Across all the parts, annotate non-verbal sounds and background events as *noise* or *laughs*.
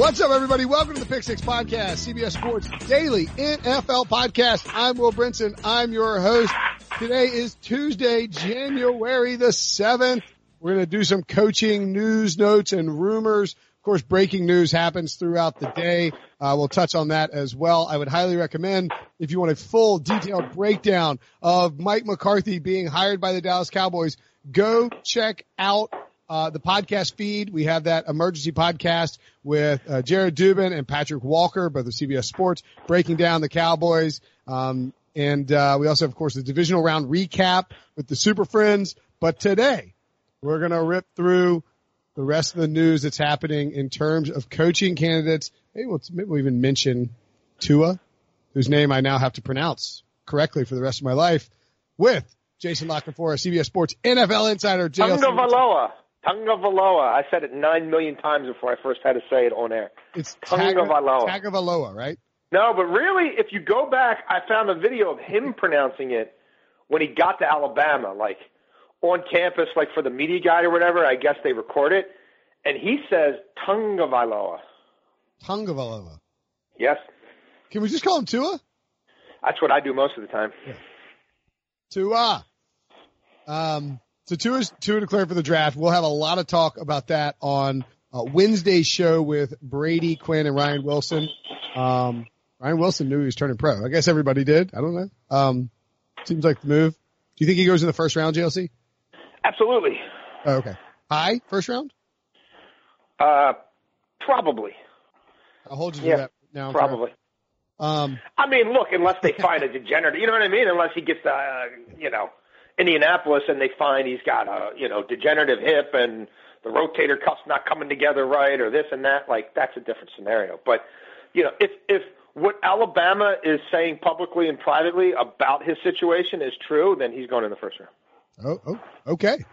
What's up, everybody? Welcome to the Pick Six Podcast, CBS Sports Daily NFL Podcast. I'm Will Brinson. I'm your host. Today is Tuesday, January the 7th. We're going to do some coaching news notes and rumors. Of course, breaking news happens throughout the day. Uh, we'll touch on that as well. I would highly recommend if you want a full detailed breakdown of Mike McCarthy being hired by the Dallas Cowboys, go check out uh, the podcast feed. We have that emergency podcast with uh, Jared Dubin and Patrick Walker, both of CBS Sports, breaking down the Cowboys. Um, and uh, we also have, of course, the divisional round recap with the Super Friends. But today, we're going to rip through the rest of the news that's happening in terms of coaching candidates. Maybe we'll, maybe we'll even mention Tua, whose name I now have to pronounce correctly for the rest of my life, with Jason La Canfora, CBS Sports NFL insider. Tagovailoa. Tagovailoa. I said it nine million times before I first had to say it on air. It's Tagovailoa. Tagovailoa, right? No, but really, if you go back, I found a video of him pronouncing it when he got to Alabama, like on campus, like for the media guide or whatever. I guess they record it, and he says Tagovailoa. Tagovailoa. Yes. Can we just call him Tua? That's what I do most of the time. Yeah. Tua. Um, so two is Tua declared for the draft. We'll have a lot of talk about that on uh, Wednesday's show with Brady Quinn and Ryan Wilson. Um, Ryan Wilson knew he was turning pro. I guess everybody did. I don't know. Um, seems like the move. Do you think he goes in the first round, JLC? Absolutely. Oh, okay. High first round? Uh, probably. I'll hold you to Yeah, that now. Probably. Um, I mean, look, unless they *laughs* find a degenerate, you know what I mean? Unless he gets, uh, you know, Indianapolis and they find he's got a, you know, degenerative hip and the rotator cuff's not coming together right or this and that, like that's a different scenario. But, you know, if, if what Alabama is saying publicly and privately about his situation is true, then he's going in the first round. Oh, oh okay.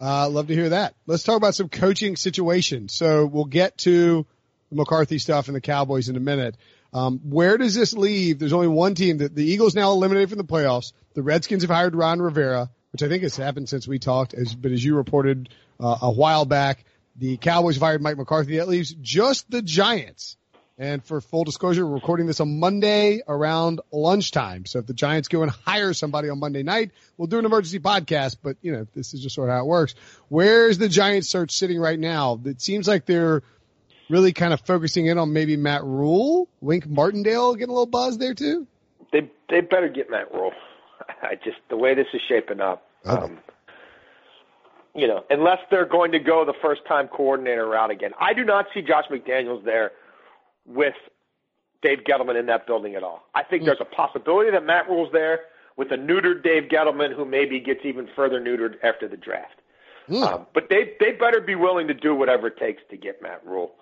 Uh, love to hear that. Let's talk about some coaching situations. So we'll get to the McCarthy stuff and the Cowboys in a minute. Um, where does this leave? There's only one team that the Eagles now eliminated from the playoffs. The Redskins have hired Ron Rivera, which I think has happened since we talked, as, but as you reported uh, a while back, the Cowboys fired Mike McCarthy. That leaves just the Giants. And for full disclosure, we're recording this on Monday around lunchtime. So if the Giants go and hire somebody on Monday night, we'll do an emergency podcast. But you know, this is just sort of how it works. Where's the Giants search sitting right now? It seems like they're really kind of focusing in on maybe Matt Rhule, Wink Martindale getting a little buzz there too. They they better get Matt Rhule. *laughs* I just the way this is shaping up. Okay. Um, you know, unless they're going to go the first time coordinator route again. I do not see Josh McDaniels there with Dave Gettleman in that building at all. I think there's a possibility that Matt Rhule's there with a neutered Dave Gettleman who maybe gets even further neutered after the draft. Hmm. Um, but they they better be willing to do whatever it takes to get Matt Rhule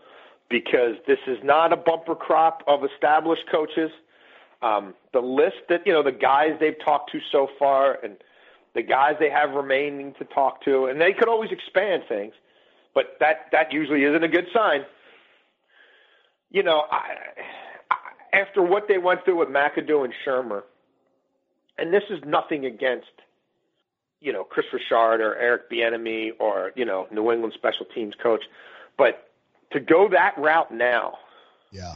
because this is not a bumper crop of established coaches. Um, the list that you know the guys they've talked to so far and the guys they have remaining to talk to, and they could always expand things, but that that usually isn't a good sign. You know, I, I, after what they went through with McAdoo and Shurmur, and this is nothing against you know Kris Richard or Eric Bieniemy or you know New England special teams coach, but to go that route now Yeah.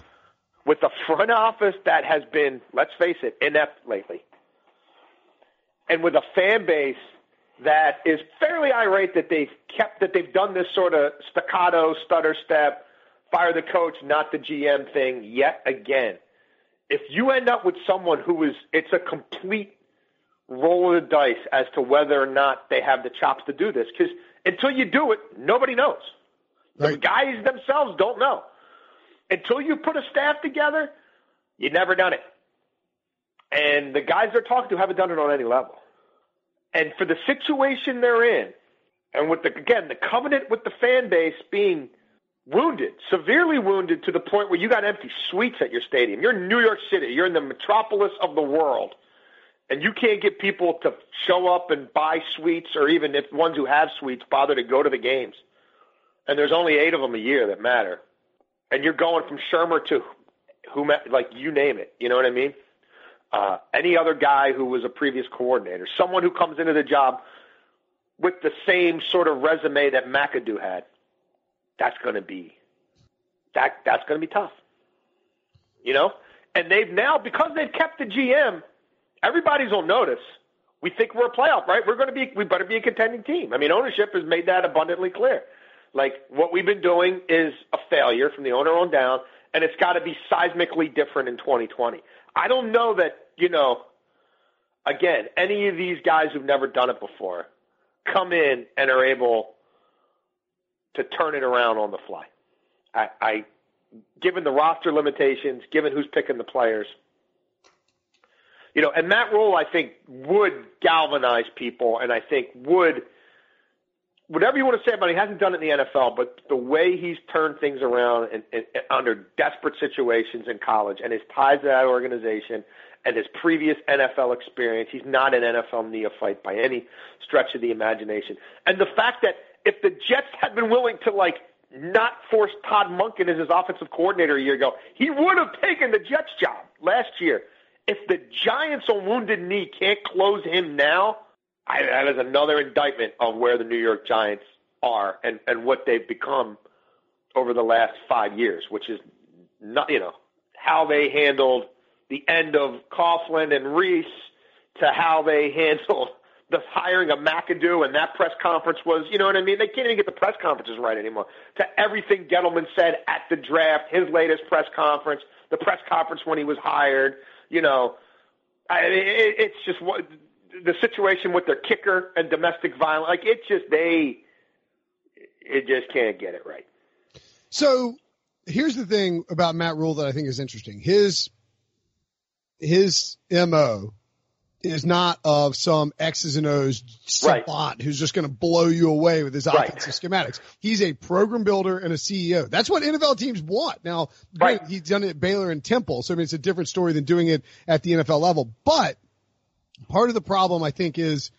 with a front office that has been, let's face it, inept lately, and with a fan base that is fairly irate that they've kept that they've done this sort of staccato, stutter step, fire the coach, not the GM thing yet again. If you end up with someone who is, it's a complete roll of the dice as to whether or not they have the chops to do this. Because until you do it, nobody knows. Right. The guys themselves don't know. Until you put a staff together, you've never done it. And the guys they're talking to haven't done it on any level. And for the situation they're in, and with the again the covenant with the fan base being wounded, severely wounded to the point where you got empty suites at your stadium. You're in New York City. You're in the metropolis of the world. And you can't get people to show up and buy suites or even if ones who have suites bother to go to the games. And there's only eight of them a year that matter. And you're going from Shurmur to whom, like you name it. You know what I mean? Uh, any other guy who was a previous coordinator, someone who comes into the job with the same sort of resume that McAdoo had that's going to be that that's going to be tough. You know, and they've now because they've kept the GM, everybody's on notice. We think we're a playoff, right? We're going to be we better be a contending team. I mean, ownership has made that abundantly clear. Like what we've been doing is a failure from the owner on down, and it's got to be seismically different in 2020. I don't know that you know. Again, any of these guys who've never done it before come in and are able to turn it around on the fly. I, I given the roster limitations, given who's picking the players, you know, and Matt Rhule, I think, would galvanize people, and I think would whatever you want to say about it, he hasn't done it in the NFL, but the way he's turned things around in, in, in, under desperate situations in college and his ties to that organization and his previous NFL experience, he's not an NFL neophyte by any stretch of the imagination. And the fact that if the Jets had been willing to like not force Todd Monken as his offensive coordinator a year ago, he would have taken the Jets job last year. If the Giants on wounded knee can't close him now, I, that is another indictment of where the New York Giants are and, and what they've become over the last five years, which is not, you know, how they handled the end of Coughlin and Reese to how they *laughs* handled the hiring of McAdoo and that press conference was, you know what I mean? They can't even get the press conferences right anymore. To everything Gettleman said at the draft, his latest press conference, the press conference when he was hired, you know, I, it, it's just what the situation with their kicker and domestic violence. Like it just they, it just can't get it right. So here's the thing about Matt Rhule that I think is interesting. His his mo is not of some X's and O's savant right. who's just going to blow you away with his right. offensive schematics. He's a program builder and a CEO. That's what NFL teams want. Now, right. he's done it at Baylor and Temple, so I mean it's a different story than doing it at the NFL level. But part of the problem, I think, is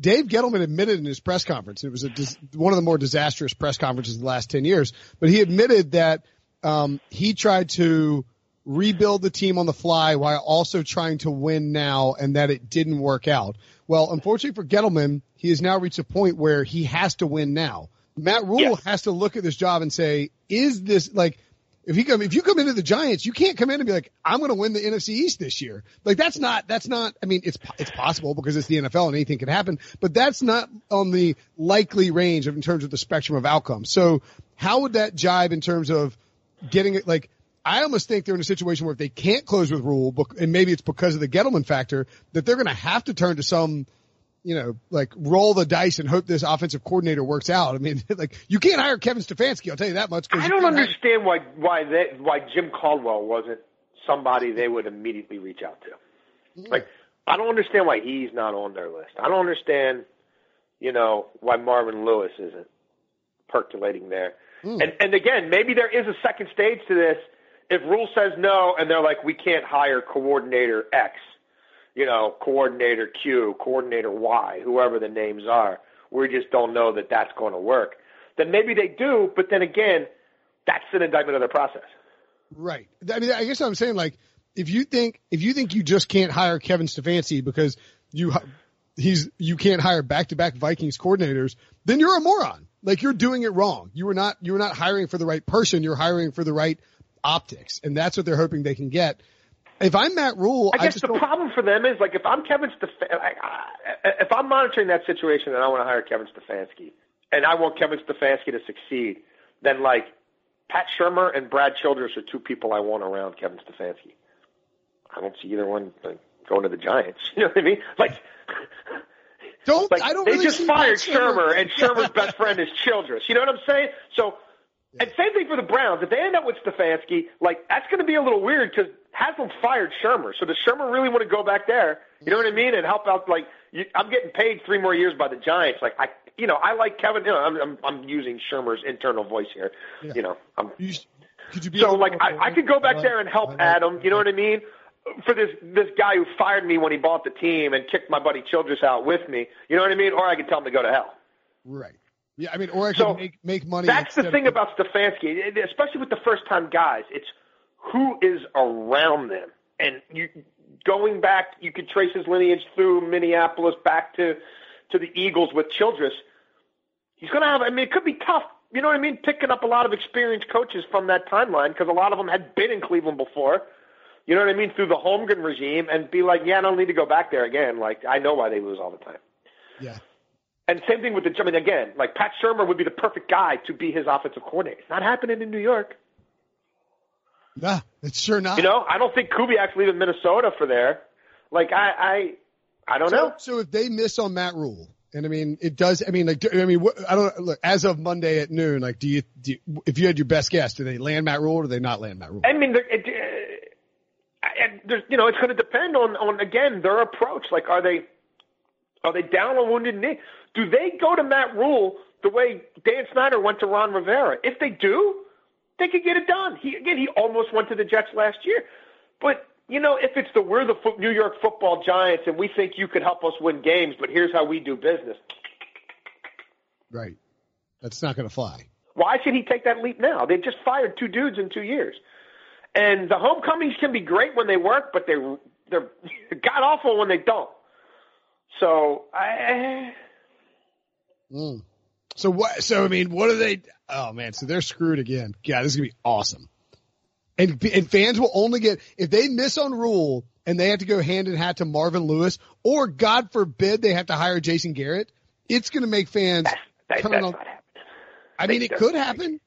Dave Gettleman admitted in his press conference, it was a, one of the more disastrous press conferences in the last 10 years, but he admitted that um, he tried to rebuild the team on the fly while also trying to win now and that it didn't work out. Well, unfortunately for Gettleman, he has now reached a point where he has to win now. Matt Rhule yes. has to look at this job and say, is this like, if he come, if you come into the Giants, you can't come in and be like, I'm going to win the NFC East this year. Like that's not, that's not, I mean, it's, it's possible because it's the NFL and anything can happen, but that's not on the likely range of in terms of the spectrum of outcomes. So how would that jibe in terms of getting it like, I almost think they're in a situation where if they can't close with Rhule, and maybe it's because of the Gettleman factor, that they're going to have to turn to some, you know, like roll the dice and hope this offensive coordinator works out. I mean, *laughs* like you can't hire Kevin Stefanski. I'll tell you that much. I don't understand hire- why why they, why Jim Caldwell wasn't somebody they would immediately reach out to. Mm-hmm. Like I don't understand why he's not on their list. I don't understand, you know, why Marvin Lewis isn't percolating there. Mm. And and again, maybe there is a second stage to this if Rhule says no and they're like, we can't hire coordinator X, you know, coordinator Q, coordinator Y, whoever the names are, we just don't know that that's going to work. Then maybe they do, but then again, that's an indictment of the process. Right. I mean, I guess what I'm saying like, if you think if you think you just can't hire Kevin Stefanski because you he's you can't hire back to back Vikings coordinators, then you're a moron. Like you're doing it wrong. You were not you were not hiring for the right person. You're hiring for the right optics, and that's what they're hoping they can get. If I'm Matt Rhule, I guess I the problem for them is like if I'm Kevin Stef- if I'm monitoring that situation and I want to hire Kevin Stefanski and I want Kevin Stefanski to succeed, then like Pat Shurmur and Brad Childress are two people I want around Kevin Stefanski. I don't see either one like, going to the Giants. *laughs* You know what I mean? Like, *laughs* don't like I don't they really just fired Shurmur, and *laughs* Shurmur's best friend is Childress. You know what I'm saying? So, and same thing for the Browns. If they end up with Stefanski, like that's going to be a little weird because Haslam fired Shurmur. So does Shurmur really want to go back there? You know what I mean? And help out? Like, you, I'm getting paid three more years by the Giants. Like, I, you know, I like Kevin. You know, I'm I'm, I'm using Shurmur's internal voice here. Yeah. You know, I'm You, could you be so like I, I could go back there and help Adam. You know what I mean? For this this guy who fired me when he bought the team and kicked my buddy Childress out with me. You know what I mean? Or I could tell him to go to hell. Right. Yeah, I mean, or I could So, make make money. That's the thing of- about Stefanski, especially with the first time guys. It's who is around them, and you going back. You could trace his lineage through Minneapolis back to to the Eagles with Childress. He's going to have. I mean, it could be tough. You know what I mean? Picking up a lot of experienced coaches from that timeline because a lot of them had been in Cleveland before. You know what I mean? Through the Holmgren regime, and be like, yeah, I don't need to go back there again. Like I know why they lose all the time. Yeah. And same thing with the. I mean, again, like Pat Shurmur would be the perfect guy to be his offensive coordinator. It's not happening in New York. Nah, it's sure not. You know, I don't think Kubiak's leaving Minnesota for there. Like I, I, I don't so, know. So if they miss on Matt Rhule, and I mean, it does. I mean, like, I mean, I don't look as of Monday at noon. Like, do you, do you, if you had your best guess, do they land Matt Rhule or do they not land Matt Rhule? I mean, it, uh, and there's, you know, it's going to depend on, on again their approach. Like, are they, are they down on wounded knee? Do they go to Matt Rhule the way Dan Snyder went to Ron Rivera? If they do, they could get it done. He again, he almost went to the Jets last year, but you know, if it's the we're the fo- New York Football Giants and we think you could help us win games, but here's how we do business. Right. That's not going to fly. Why should he take that leap now? They've just fired two dudes in two years, and the homecomings can be great when they work, but they're they're *laughs* god awful when they don't. So I. Mm. So what? So I mean, what are they? Oh man, so they're screwed again. God, this is gonna be awesome. And and fans will only get if they miss on Rhule and they have to go hand in hat to Marvin Lewis, or God forbid they have to hire Jason Garrett. It's gonna make fans That, that, turn that's on. not happening. I mean, it could happen.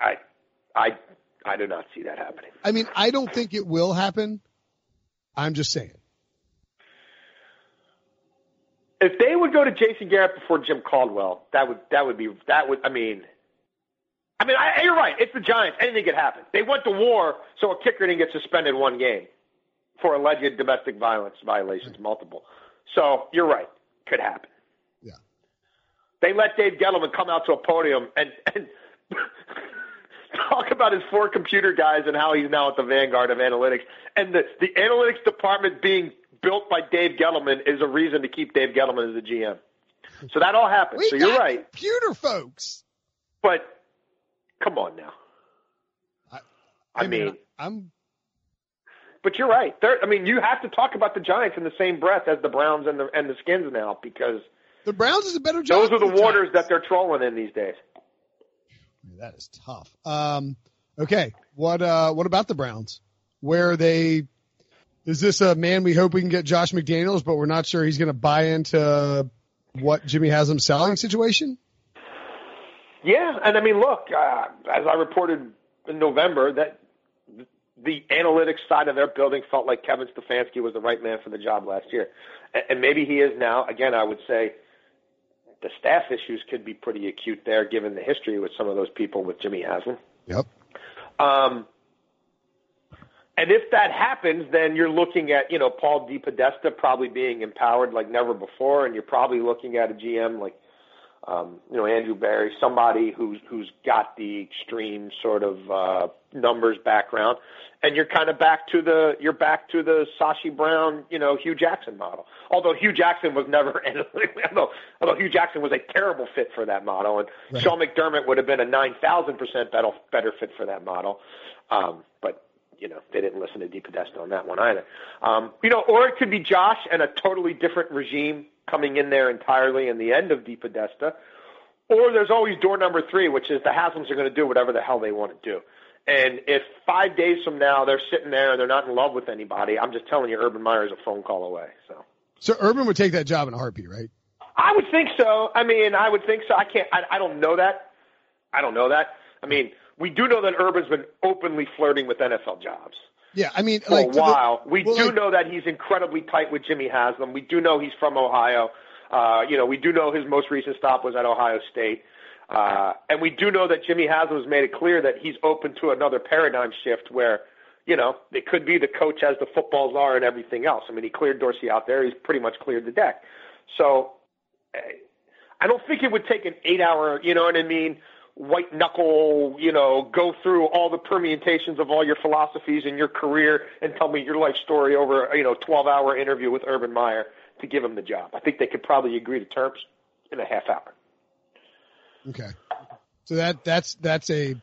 I, I, I do not see that happening. I mean, I don't think it will happen. I'm just saying. If they would go to Jason Garrett before Jim Caldwell, that would that would be that would. I mean, I mean, I, you're right. It's the Giants. Anything could happen. They went to war, so a kicker didn't get suspended one game for alleged domestic violence violations, hmm. multiple. So you're right. Could happen. Yeah. They let Dave Gettleman come out to a podium and and *laughs* talk about his four computer guys and how he's now at the vanguard of analytics. And the the analytics department being built by Dave Gettleman is a reason to keep Dave Gettleman as the GM. So that all happened. We so you're right. computer folks. But come on now. I- I mean, I'm but you're right. There, I mean, you have to talk about the Giants in the same breath as the Browns and the and the Skins now because the Browns is a better job. those are the than waters Giants. that they're trolling in these days. That is tough. Um, okay, what uh, what about the Browns? Where are they? Is this a man we hope we can get Josh McDaniels, but we're not sure he's going to buy into what Jimmy has him selling situation? Yeah, and I mean, look, uh, as I reported in November, that the analytics side of their building felt like Kevin Stefanski was the right man for the job last year, and, and maybe he is now. Again, I would say the staff issues could be pretty acute there, given the history with some of those people with Jimmy Haslam. Yep. Um, and if that happens, then you're looking at you know Paul DePodesta probably being empowered like never before, and you're probably looking at a GM like um, you know Andrew Berry, somebody who's who's got the extreme sort of uh, numbers background, and you're kind of back to the you're back to the Sashi Brown, you know Hue Jackson model. Although Hue Jackson was never, *laughs* although although Hue Jackson was a terrible fit for that model, and Right. Sean McDermott would have been a nine thousand percent better better fit for that model, um, but you know, they didn't listen to DePodesta on that one either. Um, you know, or it could be Josh and a totally different regime coming in there entirely in the end of DePodesta. Or there's always door number three, which is the Haslams are going to do whatever the hell they want to do. And if five days from now they're sitting there and they're not in love with anybody, I'm just telling you, Urban Meyer is a phone call away. So. So Urban would take that job in a heartbeat, right? I would think so. I mean, I would think so. I can't. I, I don't know that. I don't know that. I mean, we do know that Urban's been openly flirting with NFL jobs. Yeah, I mean, for like a while. The, we well, do like, know that he's incredibly tight with Jimmy Haslam. We do know he's from Ohio. Uh, you know, we do know his most recent stop was at Ohio State. Uh, and we do know that Jimmy Haslam has made it clear that he's open to another paradigm shift where, you know, it could be the coach as the footballs are and everything else. I mean, he cleared Dorsey out there. He's pretty much cleared the deck. So I don't think it would take an eight hour, you know what I mean, white knuckle, you know, go through all the permutations of all your philosophies and your career and tell me your life story over, a you know, 12 hour interview with Urban Meyer to give him the job. I think they could probably agree to terms in a half hour. Okay. So that that's that's a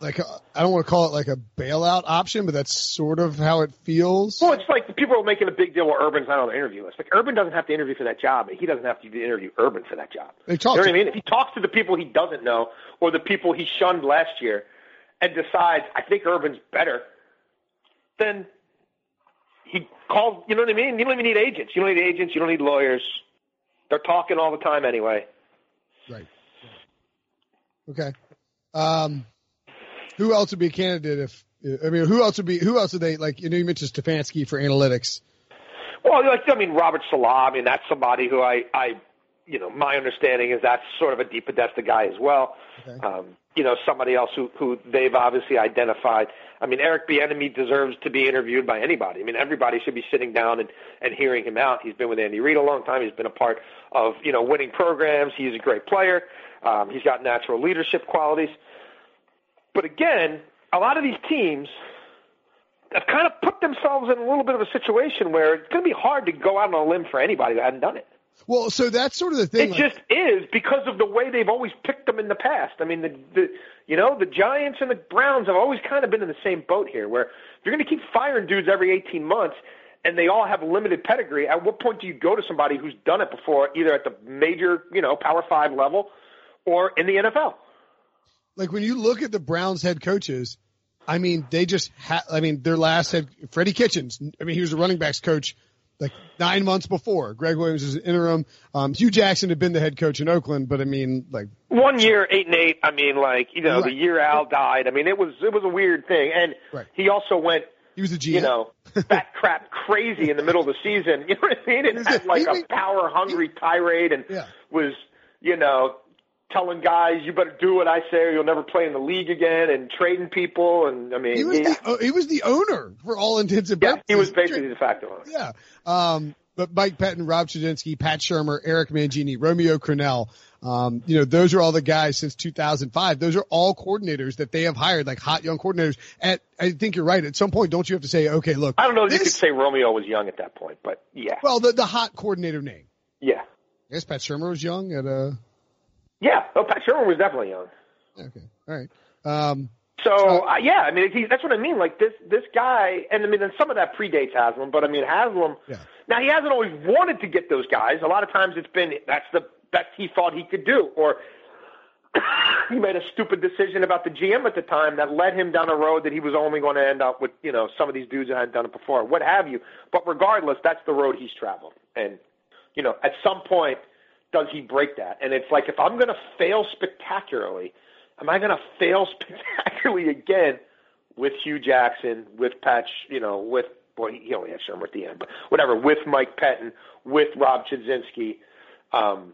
like I don't want to call it like a bailout option, but that's sort of how it feels. Well, it's like the people are making a big deal where Urban's not on the interview list. Like Urban doesn't have to interview for that job, and he doesn't have to interview Urban for that job. They talk you know what I mean? If he talks to the people he doesn't know or the people he shunned last year, and decides I think Urban's better, then he calls. You know what I mean? You don't even need agents. You don't need agents. You don't need lawyers. They're talking all the time anyway. Right. Okay. Um, who else would be a candidate if I mean who else would be who else would they like you know you mentioned Stefanski for analytics. Well, like I mean Robert Saleh, I mean that's somebody who I I you know my understanding is that's sort of a DePodesta guy as well. Okay. Um, you know somebody else who who they've obviously identified. I mean Eric Bieniemy deserves to be interviewed by anybody. I mean everybody should be sitting down and and hearing him out. He's been with Andy Reid a long time. He's been a part of you know winning programs. He's a great player. Um, he's got natural leadership qualities. But again, a lot of these teams have kind of put themselves in a little bit of a situation where it's going to be hard to go out on a limb for anybody who hadn't done it. Well, so that's sort of the thing. It like, just is because of the way they've always picked them in the past. I mean, the, the you know the Giants and the Browns have always kind of been in the same boat here, where if you're going to keep firing dudes every 18 months and they all have limited pedigree, at what point do you go to somebody who's done it before, either at the major, you know, Power Five level or in the NFL? Like when you look at the Browns head coaches, I mean, they just ha- I mean, their last head, Freddie Kitchens. I mean, he was a running backs coach like nine months before. Gregg Williams was an interim. Um, Hue Jackson had been the head coach in Oakland, but I mean, like one year, eight and eight. I mean, like you know, Right. the year Al died. I mean, it was it was a weird thing, and Right. he also went, he was a GM. you know, *laughs* fat crap crazy in the middle of the season. *laughs* You know what I mean? And was had like a power hungry tirade, and Yeah. was you know telling guys you better do what I say or you'll never play in the league again, and trading people, and I mean, he was yeah, the oh, he was the owner for all intents and yeah, purposes. he was basically the facto owner. Yeah. Um, but Mike Pettine, Rob Chudzinski, Pat Shurmur, Eric Mangini, Romeo Crennel, um, you know, those are all the guys since 2005. Those are all coordinators that they have hired, like hot young coordinators. At, I think you're right. At some point, don't you have to say, okay, look, I don't know if you this- could say Romeo was young at that point, but yeah, well, the, the hot coordinator name. yeah, I guess Pat Shurmur was young at, uh, yeah. Oh, Pat Shurmur was definitely young. okay. All right. Um, So uh, yeah, I mean he, that's what I mean. Like this this guy, and I mean and some of that predates Haslam, but I mean Haslam. Yeah. Now he hasn't always wanted to get those guys. A lot of times it's been that's the best he thought he could do, or *coughs* he made a stupid decision about the GM at the time that led him down a road that he was only going to end up with you know some of these dudes that hadn't done it before, what have you. But regardless, that's the road he's traveled, and you know at some point does he break that? And it's like if I'm going to fail spectacularly am I going to fail spectacularly again with Hue Jackson, with Patch, you know, with boy, he only had Shurmur at the end, but whatever, with Mike Pettine, with Rob Chudzinski, um,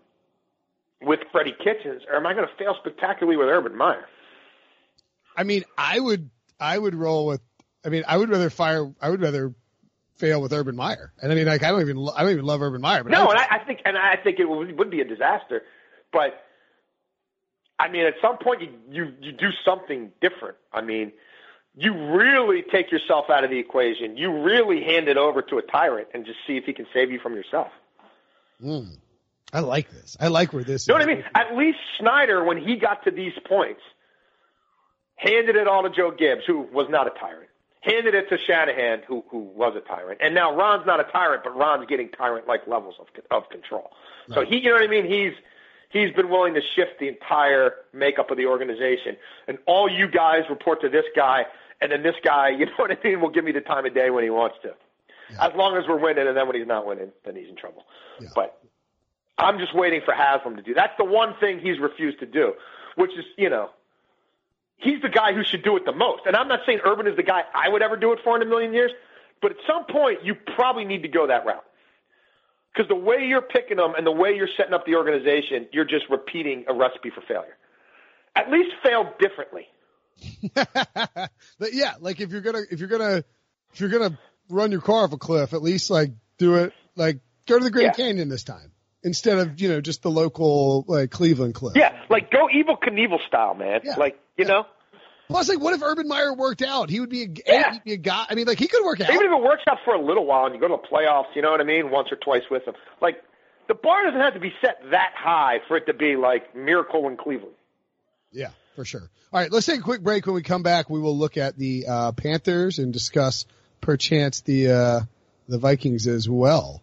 with Freddie Kitchens, or am I going to fail spectacularly with Urban Meyer? I mean, I would, I would roll with, I mean, I would rather fire, I would rather fail with Urban Meyer. And I mean, like, I don't even, I don't even love Urban Meyer, but No, would- and I, I think, and I think it would, would be a disaster, but I mean, at some point you, you you do something different. I mean, you really take yourself out of the equation. You really hand it over to a tyrant and just see if he can save you from yourself. Mm. I like this. I like where this You know is. what I mean? At least Snyder, when he got to these points, handed it all to Joe Gibbs, who was not a tyrant. Handed it to Shanahan, who who was a tyrant. And now Ron's not a tyrant, but Ron's getting tyrant-like levels of of control. So he, you know what I mean? He's he's been willing to shift the entire makeup of the organization. And all you guys report to this guy, and then this guy, *laughs* you know what I mean, will give me the time of day when he wants to. Yeah. As long as we're winning, and then when he's not winning, then he's in trouble. Yeah. But I'm just waiting for Haslam to do. That's the one thing he's refused to do, which is, you know, he's the guy who should do it the most. And I'm not saying Urban is the guy I would ever do it for in a million years, but at some point you probably need to go that route. Because the way you're picking them and the way you're setting up the organization, you're just repeating a recipe for failure. At least fail differently. *laughs* yeah, like if you're gonna if you're gonna if you're gonna run your car off a cliff, at least like do it like go to the Grand yeah. Canyon this time instead of you know just the local like Cleveland cliff. Yeah, like go Evel Knievel style, man. Yeah. Like you yeah. know. Plus, like, what if Urban Meyer worked out? He would be a, yeah. he'd be a guy. I mean, like, he could work out. Even if it works out for a little while and you go to the playoffs, you know what I mean, once or twice with him. Like, the bar doesn't have to be set that high for it to be like miracle in Cleveland. Yeah, for sure. All right, let's take a quick break. When we come back, we will look at the uh, Panthers and discuss, perchance, the uh, the Vikings as well.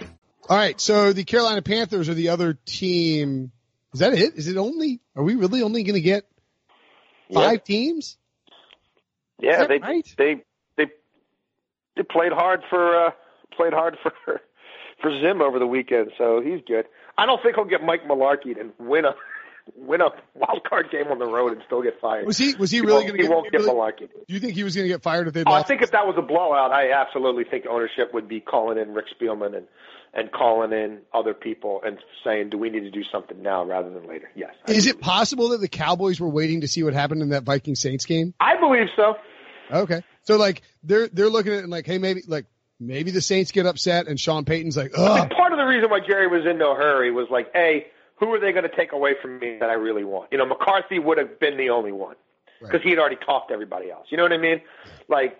All right, so the Carolina Panthers are the other team is that it? Is it only? Are we really only going to get five yep. teams? Yeah, they right? they they they played hard for uh, played hard for for Zim over the weekend, so he's good. I don't think he'll get Mike Mularkey and win a win a wild card game on the road and still get fired. Was he was he, he really going to? He won't get really, Mularkey. Do you think he was going to get fired if they? Oh? I think if that was a blowout, I absolutely think ownership would be calling in Rick Spielman and and calling in other people and saying, "Do we need to do something now rather than later?" Yes. I Is it possible that the Cowboys were waiting to see what happened in that Viking Saints game? I believe so. Okay, so like they're they're looking at it and like, hey, maybe like maybe the Saints get upset and Sean Payton's like, oh. Part of the reason why Jerry was in no hurry was like, hey, who are they going to take away from me that I really want? You know, McCarthy would have been the only one because right. he had already talked to everybody else. You know what I mean? Like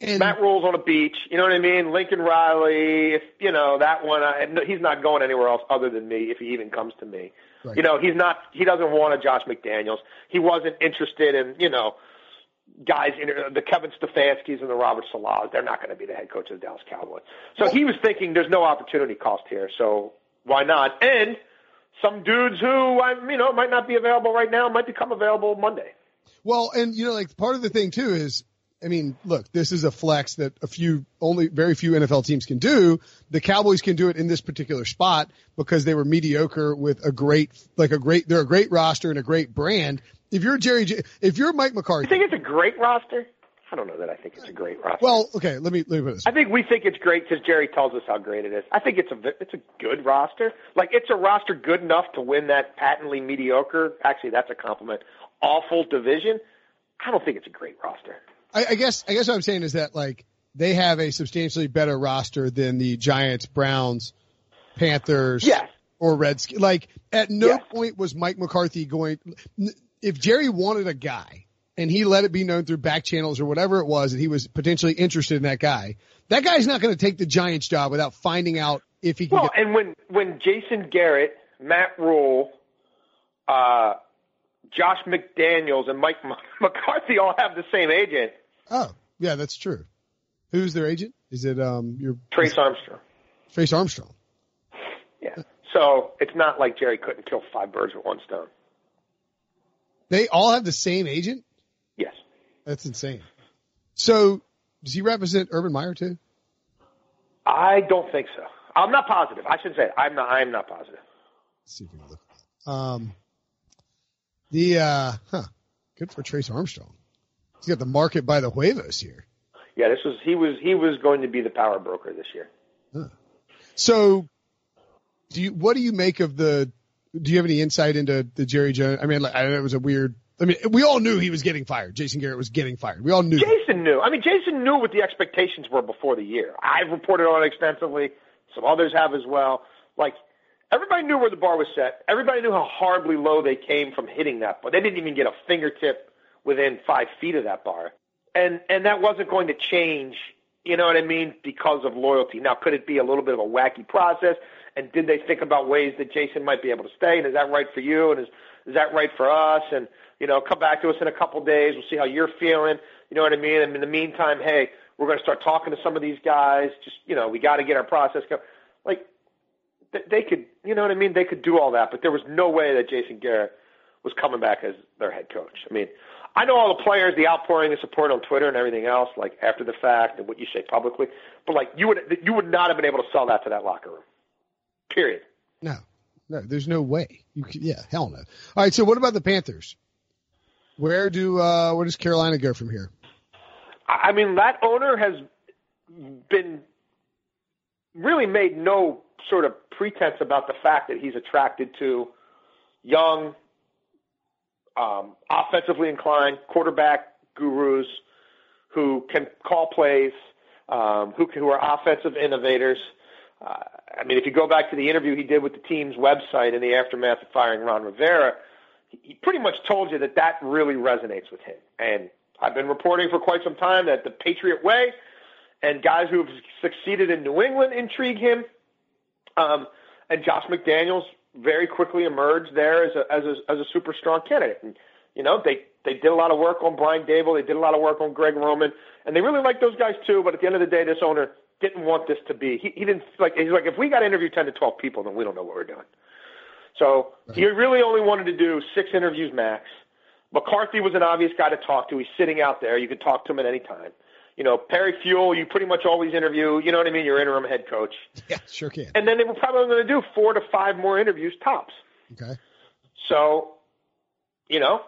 and, Matt Rhule's on a beach. You know what I mean? Lincoln Riley. If you know that one, I, he's not going anywhere else other than me. If he even comes to me, right. you know, he's not. He doesn't want a Josh McDaniels. He wasn't interested in you know guys, the Kevin Stefanskis and the Robert Salehs. They're not going to be the head coach of the Dallas Cowboys. So he was thinking, there's no opportunity cost here. So why not? And some dudes who I you know might not be available right now might become available Monday. Well, and you know, like part of the thing too is I mean, look, this is a flex that a few, only very few NFL teams can do. The Cowboys can do it in this particular spot because they were mediocre with a great, like a great, they're a great roster and a great brand. If you're Jerry, if you're Mike McCarthy, you think it's a great roster? I don't know that I think it's a great roster. Well, okay, let me let me put this. I think we think it's great because Jerry tells us how great it is. I think it's a it's a good roster. Like it's a roster good enough to win that patently mediocre. Actually, that's a compliment. Awful division. I don't think it's a great roster. I, I guess I guess what I'm saying is that like they have a substantially better roster than the Giants, Browns, Panthers, yes. or Redskins. Like at no yes. point was Mike McCarthy going. If Jerry wanted a guy and he let it be known through back channels or whatever it was that he was potentially interested in that guy, that guy's not going to take the Giants job without finding out if he can. Well, get- and when when Jason Garrett, Matt Rhule, uh, Josh McDaniels, and Mike *laughs* McCarthy all have the same agent Oh, yeah, that's true. Who's their agent? Is it um your Trace Armstrong? Trace Armstrong. Yeah. So it's not like Jerry couldn't kill five birds with one stone. They all have the same agent? Yes. That's insane. So does he represent Urban Meyer too? I don't think so. I'm not positive. I should say it. I'm not. I'm not positive. Let's see if we can look. Um, The uh, huh, good for Trace Armstrong. He's got the market by the huevos here. Yeah, this was he was he was going to be the power broker this year. Huh. So, do you what do you make of the? Do you have any insight into the Jerry Jones? I mean, like, I know it was a weird. I mean, we all knew he was getting fired. Jason Garrett was getting fired. We all knew. Jason knew. I mean, Jason knew what the expectations were before the year. I've reported on it extensively. Some others have as well. Like everybody knew where the bar was set. Everybody knew how horribly low they came from hitting that but They didn't even get a fingertip within five feet of that bar, and and that wasn't going to change. You know what I mean? Because of loyalty. Now, could it be a little bit of a wacky process? And did they think about ways that Jason might be able to stay? And is that right for you? And is is that right for us? And you know, come back to us in a couple of days. We'll see how you're feeling. You know what I mean? And in the meantime, hey, we're going to start talking to some of these guys. Just you know, we got to get our process going. Like they could, you know what I mean? They could do all that, but there was no way that Jason Garrett was coming back as their head coach. I mean, I know all the players, the outpouring of support on Twitter and everything else, like after the fact and what you say publicly, but like you would you would not have been able to sell that to that locker room. Period. No, no, there's no way. You could, yeah, hell no. All right, so what about the Panthers? Where do uh, where does Carolina go from here? I mean, that owner has been really made no sort of pretense about the fact that he's attracted to young, um, offensively inclined quarterback gurus who can call plays, um, who, who are offensive innovators. Uh, I mean, if you go back to the interview he did with the team's website in the aftermath of firing Ron Rivera, he pretty much told you that that really resonates with him. And I've been reporting for quite some time that the Patriot way and guys who have succeeded in New England intrigue him. Um, and Josh McDaniels very quickly emerged there as a, as a, as a super strong candidate. And, you know, they, they did a lot of work on Brian Daboll. They did a lot of work on Greg Roman. And they really liked those guys too. But at the end of the day, this owner didn't want this to be. He, he didn't like. He's like, if we got to interview ten to twelve people, then we don't know what we're doing. So he really only wanted to do six interviews max. McCarthy was an obvious guy to talk to. He's sitting out there. You could talk to him at any time. You know, Perry Fewell, you pretty much always interview. You know what I mean? Your interim head coach. *laughs* Yeah, sure can. And then they were probably going to do four to five more interviews tops. Okay. So, you know,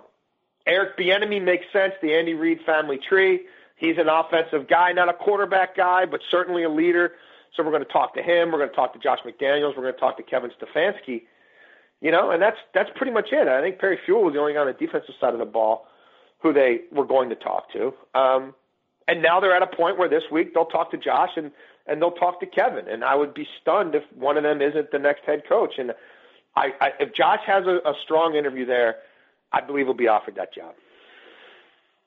Eric Bieniemy makes sense. The Andy Reid family tree. He's an offensive guy, not a quarterback guy, but certainly a leader. So we're going to talk to him. We're going to talk to Josh McDaniels. We're going to talk to Kevin Stefanski. You know, and that's that's pretty much it. I think Perry Fewell was the only guy on the defensive side of the ball who they were going to talk to. Um, and now they're at a point where this week they'll talk to Josh and and they'll talk to Kevin. And I would be stunned if one of them isn't the next head coach. And I, I if Josh has a, a strong interview there, I believe he'll be offered that job.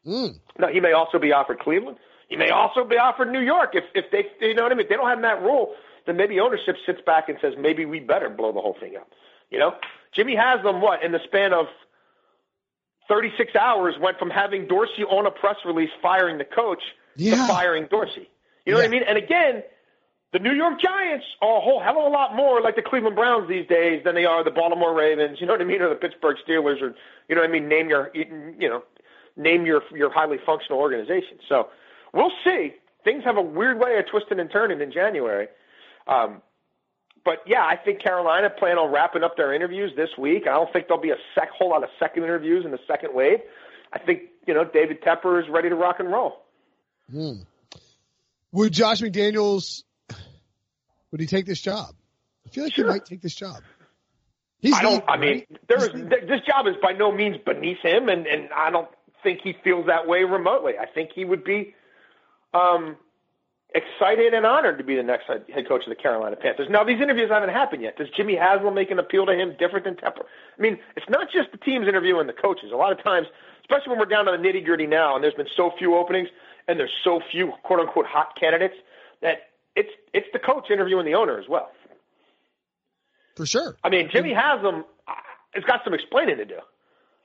Mm. Now he may also be offered Cleveland. He may also be offered New York if if they you know what I mean. If they don't have that rule, then maybe ownership sits back and says maybe we better blow the whole thing up. You know, Jimmy Haslam, what in the span of 36 hours, went from having Dorsey on a press release firing the coach Yeah. to firing Dorsey. You know what I mean? And again, the New York Giants are a whole hell of a lot more like the Cleveland Browns these days than they are the Baltimore Ravens. You know what I mean? Or the Pittsburgh Steelers, or you know what I mean? Name your you know name your your highly functional organization. So we'll see. Things have a weird way of twisting and turning in January. Um, but yeah, I think Carolina plan on wrapping up their interviews this week. I don't think there'll be a sec, whole lot of second interviews in the second wave. I think you know David Tepper is ready to rock and roll. Hmm. Would Josh McDaniels would he take this job? I feel like Sure. he might take this job. He's I don't. leaving, I mean, right? there is th- this job is by no means beneath him, and and I don't think he feels that way remotely. I think he would be um, excited and honored to be the next head coach of the Carolina Panthers. Now, these interviews haven't happened yet. Does Jimmy Haslam make an appeal to him different than Tepper? I mean, it's not just the teams interviewing the coaches. A lot of times, especially when we're down to the nitty gritty now, and there's been so few openings, and there's so few quote unquote hot candidates that it's it's the coach interviewing the owner as well. for sure. I mean, Jimmy Haslam has got some explaining to do.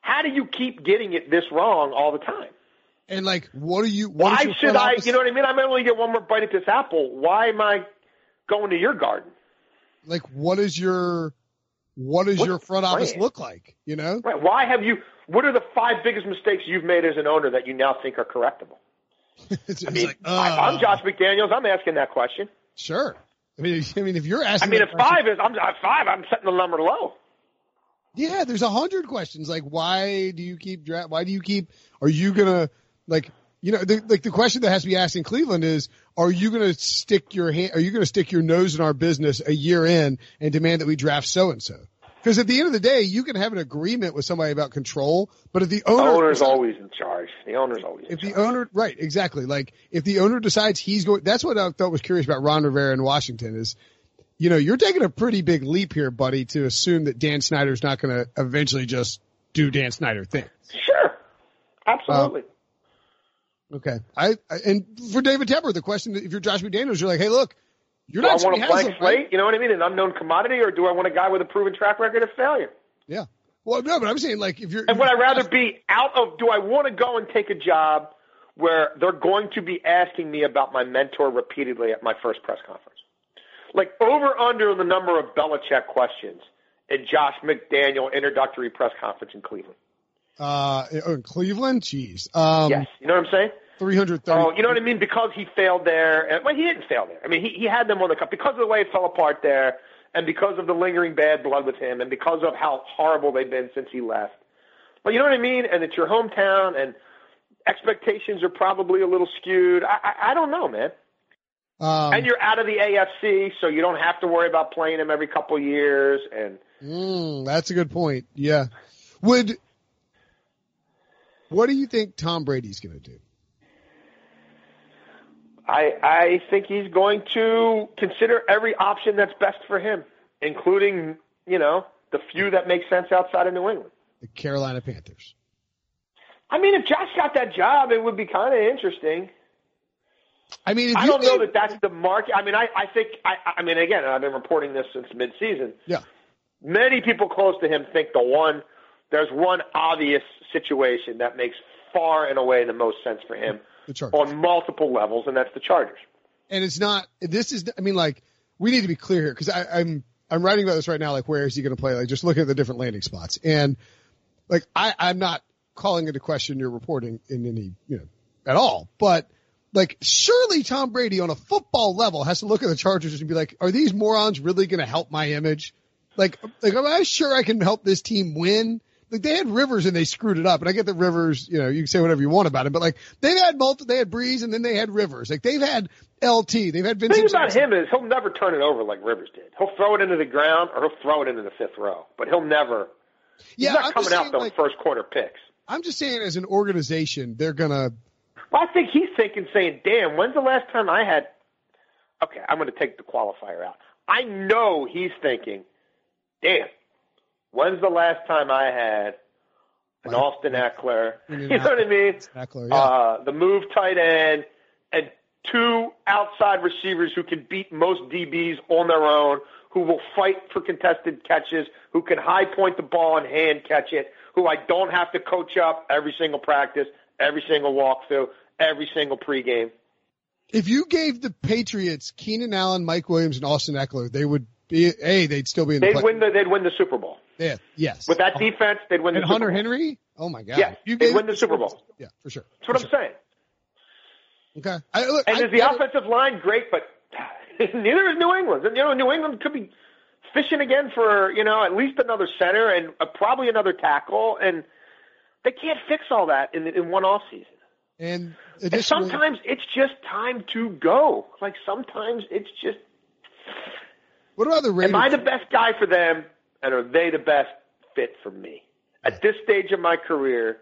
How do you keep getting it this wrong all the time? And like, what are you? What Why should I? office- You know what I mean? I might only get one more bite at this apple. Why am I going to your garden? like what is your what does What's your front office plan? look like? You know? Right? Why have you? What are the five biggest mistakes you've made as an owner that you now think are correctable? *laughs* I mean, like, I, uh, I'm Josh McDaniels. I'm asking that question. Sure. I mean, *laughs* I mean, if you're asking, I mean, if question- five is, I'm at five. I'm setting the number low. Yeah, there's a hundred questions. Like, why do you keep draft? Why do you keep? Are you gonna like? You know, the, like the question that has to be asked in Cleveland is: Are you gonna stick your hand? Are you gonna stick your nose in our business a year in and demand that we draft so and so? Because at the end of the day, you can have an agreement with somebody about control, but if the owner, the owner's always in charge. The owner's always. If the charge. owner, right, exactly. Like if the owner decides he's going, that's what I thought was curious about Ron Rivera in Washington is you know, you're taking a pretty big leap here, buddy, to assume that Dan Snyder's not going to eventually just do Dan Snyder things. Sure, absolutely. Uh, okay, I, I, and for David Tepper, the question: if you're Josh McDaniels, you're like, hey, look, you're do not. I want a blank slate? Right? You know what I mean? An unknown commodity, or do I want a guy with a proven track record of failure? Yeah. Well, no, but I'm saying like if you're. And would I rather be out of? Do I want to go and take a job where they're going to be asking me about my mentor repeatedly at my first press conference? like over under the number of Belichick questions in Josh McDaniel introductory press conference in Cleveland. Uh, in Cleveland, jeez. Um, yes, you know what I'm saying. Three hundred thirty. Oh, you know what I mean? Because he failed there. And, well, he didn't fail there. I mean, he he had them on the cup because of the way it fell apart there, and because of the lingering bad blood with him, and because of how horrible they've been since he left. Well, you know what I mean? And it's your hometown, and expectations are probably a little skewed. I I, I don't know, man. Um, and you're out of the AFC, so you don't have to worry about playing him every couple years. And mm, that's a good point. Yeah. Would what do you think Tom Brady's going to do? I I think he's going to consider every option that's best for him, including you know the few that make sense outside of New England. The Carolina Panthers. I mean, if Josh got that job, it would be kind of interesting. I mean, I don't know that that's the market. I mean, I, I think, I, I mean, again, I've been reporting this since midseason. Yeah. Many people close to him think the one, there's one obvious situation that makes far and away the most sense for him on multiple levels, and that's the Chargers. And it's not, this is, I mean, like, we need to be clear here because I'm, I'm writing about this right now. Like, where is he going to play? Like, just looking at the different landing spots. And, like, I, I'm not calling into question your reporting in any, you know, at all, but like surely Tom Brady on a football level has to look at the Chargers and be like, are these morons really going to help my image? Like, like, am I sure I can help this team win? Like they had Rivers and they screwed it up. And I get that Rivers, you know, you can say whatever you want about it, but like they've had multi, they had Brees and then they had Rivers. Like they've had LT, they've had Vincent. The thing about Jackson. him is he'll never turn it over like Rivers did. He'll throw it into the ground or he'll throw it into the fifth row, but he'll never. He's yeah, not I'm coming out those like, first quarter picks. I'm just saying, as an organization, they're gonna well, I think he's thinking, saying, "Damn, when's the last time I had?" Okay, I'm going to take the qualifier out. I know he's thinking, "Damn, when's the last time I had an Austin Ekeler? *laughs* You know what I mean? Ekeler, yeah. uh, the move tight end and two outside receivers who can beat most DBs on their own, who will fight for contested catches, who can high point the ball and hand catch it, who I don't have to coach up every single practice, every single walkthrough every single pregame. If you gave the Patriots Keenan Allen, Mike Williams, and Austin Ekeler, they would be a. They'd still be in. The they'd play. win the. They'd win the Super Bowl. Yeah. Yes. With that defense, they'd win the and Super Hunter Bowl. Henry. Oh my God. Yeah. You they'd win the Super Bowl. Yeah, for sure. That's what for I'm sure. saying. Okay. I, look, and I, is the I, offensive line great? But *laughs* neither is New England. You know, New England could be fishing again for you know at least another center and uh, probably another tackle, and they can't fix all that in in one off season. And, and sometimes it's just time to go. Like sometimes it's just. What about the Raiders? Am I the best guy for them, and are they the best fit for me? At this stage of my career,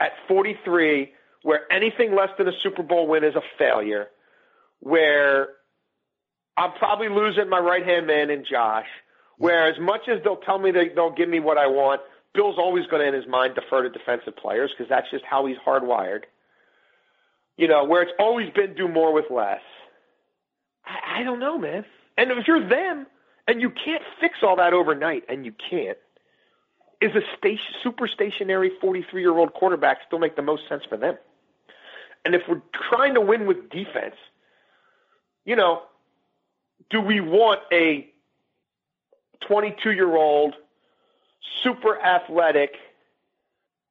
at 43, where anything less than a Super Bowl win is a failure, where I'm probably losing my right hand man in Josh, where as much as they'll tell me they, they'll give me what I want, Bill's always going to, in his mind, defer to defensive players because that's just how he's hardwired you know, where it's always been do more with less. I, I don't know, man. And if you're them and you can't fix all that overnight, and you can't, is a station, super stationary 43 year old quarterback still make the most sense for them? And if we're trying to win with defense, you know, do we want a 22 year old, super athletic,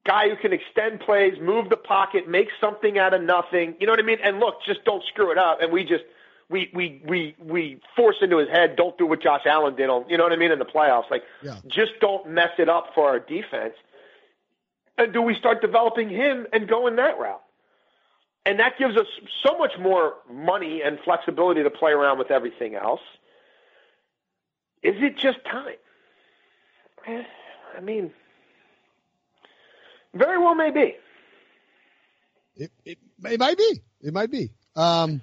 guy who can extend plays, move the pocket, make something out of nothing. You know what I mean? And look, just don't screw it up. And we just we we we we force into his head, don't do what Josh Allen did on, you know what I mean, in the playoffs. Like, Yeah. just don't mess it up for our defense. And do we start developing him and going that route? And that gives us so much more money and flexibility to play around with everything else. Is it just time? Eh, I mean, very well may be. It, it it might be. It might be. Um,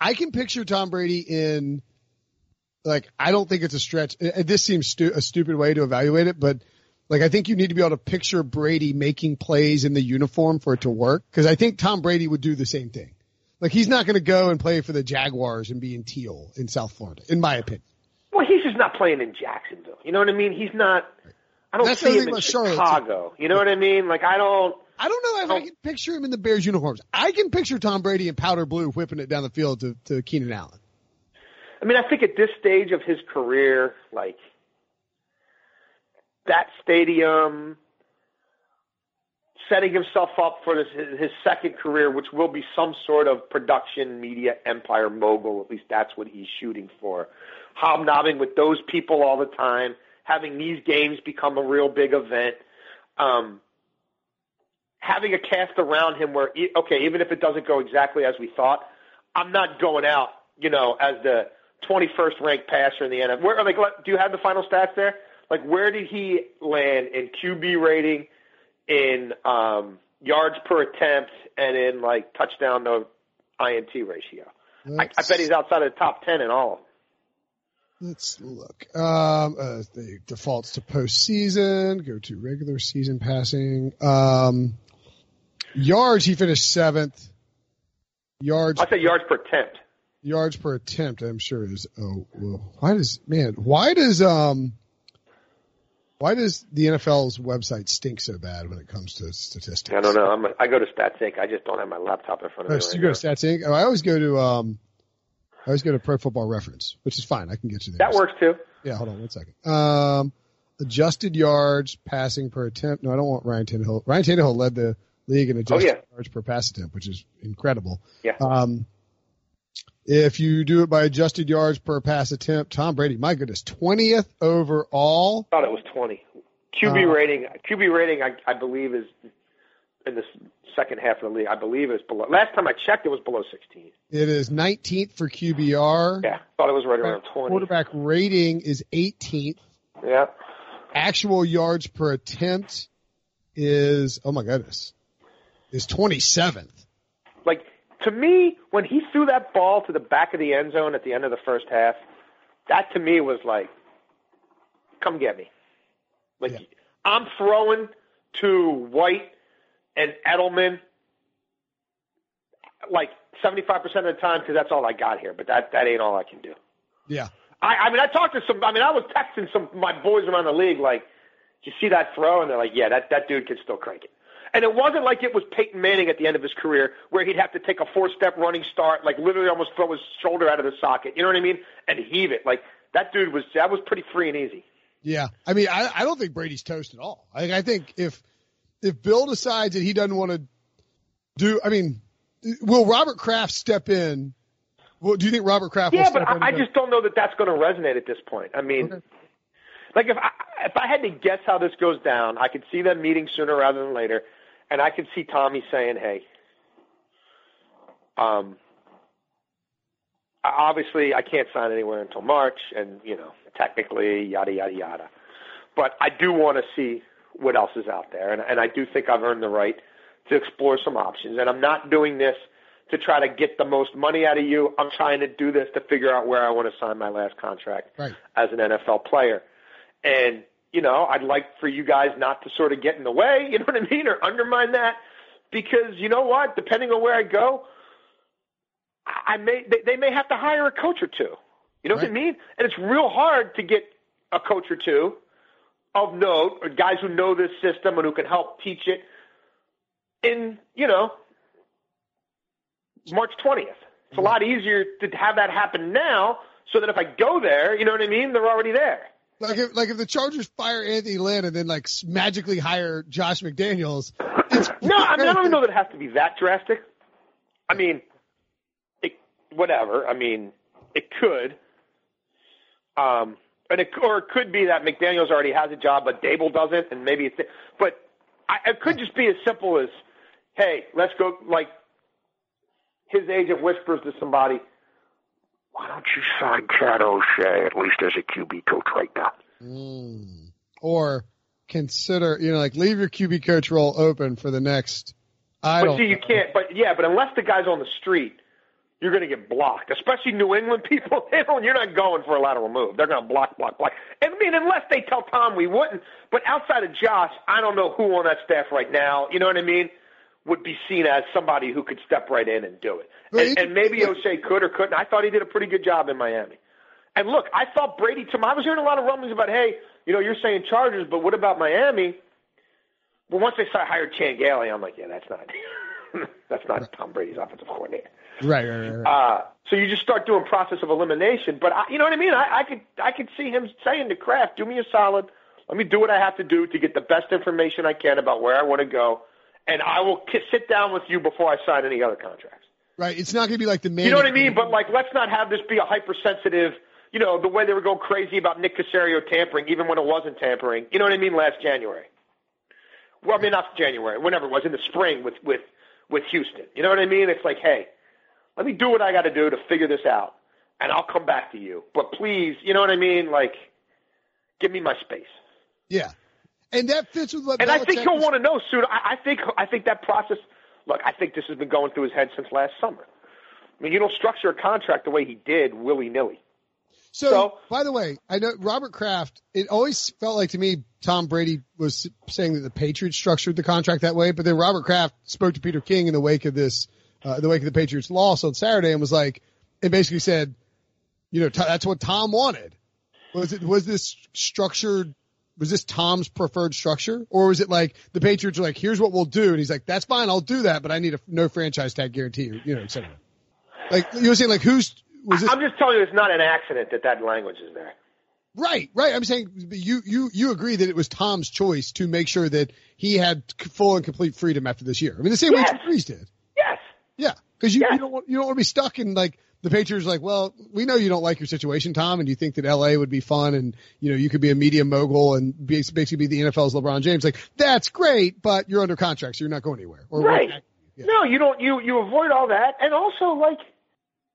I can picture Tom Brady in like I don't think it's a stretch. Uh, uh, this seems stu- a stupid way to evaluate it, but like I think you need to be able to picture Brady making plays in the uniform for it to work because I think Tom Brady would do the same thing. Like he's not going to go and play for the Jaguars and be in teal in South Florida, in my opinion. Well, he's just not playing in Jacksonville. You know what I mean? He's not. I don't That's see him in about Charlotte, too. Chicago. You know what I mean? Like I don't. I don't know if I Oh. can picture him in the Bears uniforms. I can picture Tom Brady in powder blue whipping it down the field to, to Keenan Allen. I mean, I think at this stage of his career, like that stadium, setting himself up for this, his, his second career, which will be some sort of production media empire mogul. At least that's what he's shooting for. Hobnobbing with those people all the time, having these games become a real big event. Um, having a cast around him where, okay, even if it doesn't go exactly as we thought, I'm not going out, you know, as the 21st ranked passer in the NFL. Where, like, do you have the final stats there? Like, where did he land in QB rating, in um, yards per attempt, and in like touchdown to INT ratio? I, I bet he's outside of the top 10 in all. of them. Let's look. Um, uh, the defaults to postseason. Go to regular season passing. Um, yards. He finished seventh. Yards. I say yards per attempt. yards per attempt. I'm sure is. Oh, well, why does man? Why does um? Why does the NFL's website stink so bad when it comes to statistics? I don't know. I'm a, I go to Stats Inc. I just don't have my laptop in front of Oh, me. so right you go now. to Stats Inc. Oh, I always go to um. I always go to Pro Football Reference, which is fine. I can get you there. That works too. Yeah, hold on one second. Um, adjusted yards passing per attempt. No, I don't want Ryan Tannehill. Ryan Tannehill led the league in adjusted Oh, yeah. yards per pass attempt, which is incredible. Yeah. Um, if you do it by adjusted yards per pass attempt, Tom Brady, my goodness, twentieth overall. I thought it was 20. QB Uh, rating, QB rating, I, I believe is in the second half of the league. I believe is below. Last time I checked, it was below 16. It is nineteenth for QBR. Yeah, thought it was right around 20. Quarterback rating is eighteenth. Yeah, Actual yards per attempt is oh my goodness, is twenty seventh. like to me, when he threw that ball to the back of the end zone at the end of the first half, that to me was like, come get me. Like Yeah. I'm throwing to White and Edelman like 75% of the time because that's all I got here, but that that ain't all I can do. Yeah. I, I mean, I talked to some. I mean, I was texting some of my boys around the league, like, "Did you see that throw?" And they're like, "Yeah, that that dude can still crank it." And it wasn't like it was Peyton Manning at the end of his career, where he'd have to take a four-step running start, like literally almost throw his shoulder out of the socket. You know what I mean? And heave it. Like that dude was. That was pretty free and easy. Yeah, I mean, I, I don't think Brady's toast at all. I, I think if if Bill decides that he doesn't want to do, I mean, will Robert Kraft step in? Well, do you think Robert Kraft? will Yeah, but I, I just don't know that that's going to resonate at this point. I mean, Okay. like if I if I had to guess how this goes down, I could see them meeting sooner rather than later, and I could see Tommy saying, "Hey, um, obviously I can't sign anywhere until March, and you know, technically, yada yada yada." But I do want to see what else is out there, and and I do think I've earned the right to explore some options, and I'm not doing this to try to get the most money out of you. I'm trying to do this to figure out where I want to sign my last contract Right. as an NFL player. And, you know, I'd like for you guys not to sort of get in the way, *laughs* you know what I mean, or undermine that. Because you know what? Depending on where I go, I may they, they may have to hire a coach or two. You know what I mean? And it's real hard to get a coach or two of note, or guys who know this system and who can help teach it in, you know, March 20th. It's a mm-hmm. lot easier to have that happen now so that if I go there, you know what I mean, they're already there. Like if like if the Chargers fire Anthony Lynn and then like magically hire Josh McDaniels, No, I mean, I don't even know that it has to be that drastic. I mean, it, whatever. I mean, it could. Um, and it, or it could be that McDaniels already has a job, but Daboll doesn't, and maybe it's. But I, it could just be as simple as, "Hey, let's go." Like his agent whispers to somebody, "Why don't you sign Chad O'Shea at least as a QB coach right now?" Mm. Or consider, you know, like leave your QB coach role open for the next. I but see, you know. can't. But yeah, but unless the guy's on the street, you're going to get blocked. Especially New England *laughs* people. They don't, you're not going for a lateral move. They're going to block, block, block. I mean, unless they tell Tom we wouldn't. But outside of Josh, I don't know who on that staff right now. You know what I mean? Would be seen as somebody who could step right in and do it. And, and maybe O'Shea could or couldn't. I thought he did a pretty good job in Miami. And look, I thought Brady. Tom, I was hearing a lot of rumblings about, hey, you know, you're saying Chargers, but what about Miami? Well, once they start hired Chan Gailey, I'm like, yeah, that's not *laughs* that's not Tom Brady's offensive coordinator. Right, right, right, right. Uh, so you just start doing process of elimination. But I, you know what I mean? I, I could I could see him saying to Kraft, "Do me a solid. Let me do what I have to do to get the best information I can about where I want to go, and I will sit down with you before I sign any other contracts." right. It's not going to be like the man. You know what I mean? But like, let's not have this be a hypersensitive. You know, the way they were going crazy about Nick Caserio tampering, even when it wasn't tampering. You know what I mean? Last January. Well, I mean not January, whenever it was in the spring with with with Houston. You know what I mean? It's like, hey, let me do what I got to do to figure this out, and I'll come back to you. But please, you know what I mean? Like, give me my space. Yeah. And that fits with what And I think he'll was- want to know soon. I, I think I think that process. Look, I think this has been going through his head since last summer. I mean, you don't structure a contract the way he did, willy nilly. So, So- by the way, I know Robert Kraft. It always felt like to me Tom Brady was saying that the Patriots structured the contract that way, but then Robert Kraft spoke to Peter King in the wake of this, uh, in the wake of the Patriots loss on Saturday, and was like, and basically said, you know, t- that's what Tom wanted. Was it was this structured? Was this Tom's preferred structure, or was it like the Patriots were like, here's what we'll do, and he's like, that's fine, I'll do that, but I need a no franchise tag guarantee, or, you know, et cetera. Like you were saying, like who's was this? I'm just telling you, it's not an accident that that language is there. Right, right. I'm saying you you you agree that it was Tom's choice to make sure that he had full and complete freedom after this year. I mean, the same Yes. way Drew Brees did. Yes. Yeah, because you, Yes. you don't want you don't want to be stuck in like the Patriots. are Like, well, we know you don't like your situation, Tom, and you think that L.A. would be fun, and you know you could be a media mogul and basically be the NFL's LeBron James. Like, that's great, but you're under contract, so you're not going anywhere. Or Right. Yeah. No, you don't. You you avoid all that, and also like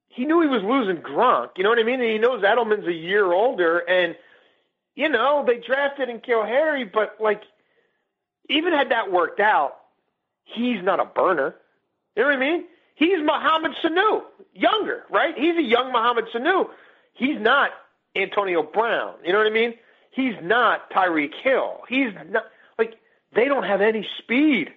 he knew he was losing Gronk. You know what I mean? And he knows Edelman's a year older, and you know they drafted in Harry, but like even had that worked out, he's not a burner. You know what I mean? He's Mohamed Sanu, younger, right? He's a young Mohamed Sanu. He's not Antonio Brown. You know what I mean? He's not Tyreek Hill. He's not like they don't have any speed.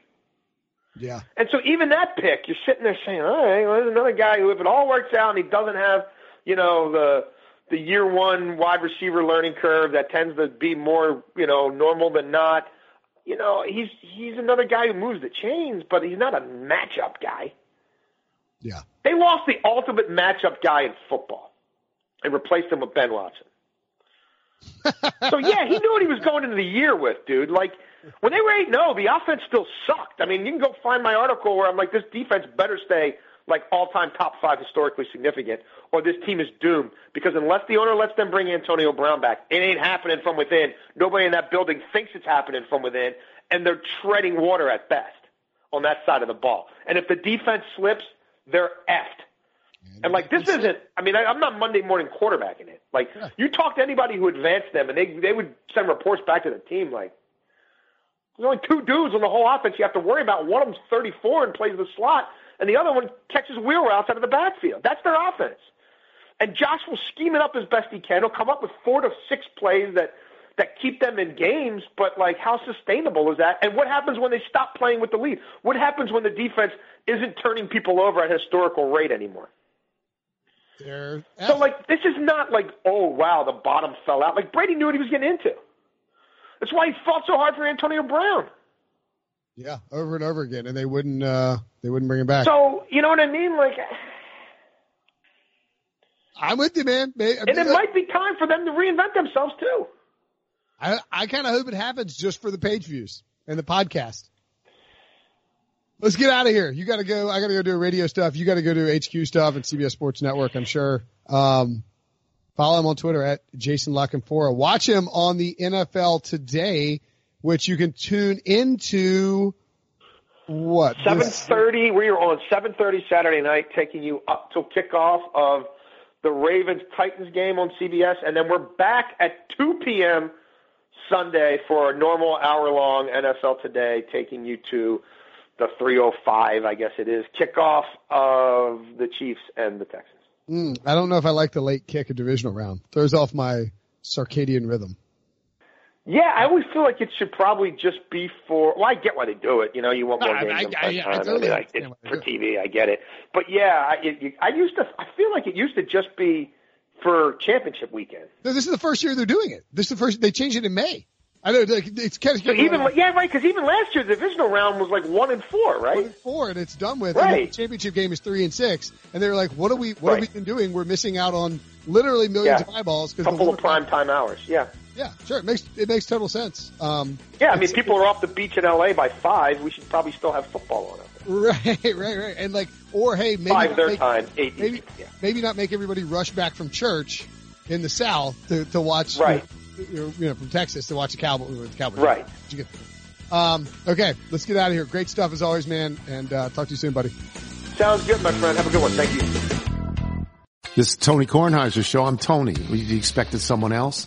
Yeah. And so even that pick, you're sitting there saying, all right, well, there's another guy who, if it all works out and he doesn't have, you know, the the year one wide receiver learning curve that tends to be more, you know, normal than not. You know, he's he's another guy who moves the chains, but he's not a matchup guy. Yeah. They lost the ultimate matchup guy in football and replaced him with Ben Watson. *laughs* so yeah, he knew what he was going into the year with, dude. Like when they were eight, no, oh, the offense still sucked. I mean, you can go find my article where I'm like, this defense better stay like all-time top five historically significant, or this team is doomed. Because unless the owner lets them bring Antonio Brown back, it ain't happening from within. Nobody in that building thinks it's happening from within, and they're treading water at best on that side of the ball. And if the defense slips, they're effed. And like this isn't. I mean, I, I'm not Monday morning quarterbacking it. Like you talk to anybody who advanced them, and they they would send reports back to the team like. There's only two dudes on the whole offense you have to worry about. One of them's 34 and plays the slot, and the other one catches wheel routes out of the backfield. That's their offense. And Josh will scheme it up as best he can. He'll come up with four to six plays that that keep them in games, but like how sustainable is that? And what happens when they stop playing with the lead? What happens when the defense isn't turning people over at historical rate anymore? They're So like this is not like oh wow the bottom fell out. Like Brady knew what he was getting into. That's why he fought so hard for Antonio Brown. yeah, over and over again, and they wouldn't uh they wouldn't bring him back. So you know what I mean? Like, I'm with you, man. May- and it might be time for them to reinvent themselves too. I I kind of hope it happens just for the page views and the podcast. Let's get out of here. You got to go. I got to go do radio stuff. You got to go do HQ stuff and CBS Sports Network. I'm sure. Um, follow him on Twitter at Jason La Canfora. Watch him on the NFL Today, which you can tune into. What seven thirty? We are on seven thirty Saturday night, taking you up till kickoff of the Ravens Titans game on CBS, and then we're back at two p.m. Sunday for a normal hour long NFL Today, taking you to the 305, I guess it is, kickoff of the Chiefs and the Texans. Mm, I don't know if I like the late kick of divisional round. Throws off my circadian rhythm. Yeah, I always feel like it should probably just be for. Well, I get why they do it. You know, you want more No, games I- on I- I prime time. totally mean, I, it's for. TV. I get it, but yeah, I, it, I used to. I feel like it used to just be for championship weekend. No, this is the first year they're doing it. This is the first. They changed it in May. I know like, it's kind of So even yeah, right? Because even last year, the divisional round was like one and four, right? four and it's done with. And Right. championship game is three and six, and they're like, "What are we? What have we been doing? We're missing out on literally millions Yeah. of eyeballs A because couple of prime time hours. Yeah, Yeah, sure. It makes it makes total sense. Um, yeah. I mean, people are off the beach in LA by five. We should probably still have football on it. Right, right, right. And like, or hey, maybe Five their make, time, eight. maybe yeah. maybe not make everybody rush back from church in the South to to watch Right. You know, you know, from Texas to watch the Cowboys. The Cowboys. Right. You get- Um, okay, let's get out of here. Great stuff as always, man. And uh, talk to you soon, buddy. Sounds good, my friend. Have a good one. Thank you. This is Tony Kornheiser's show. I'm Tony. You expected someone else?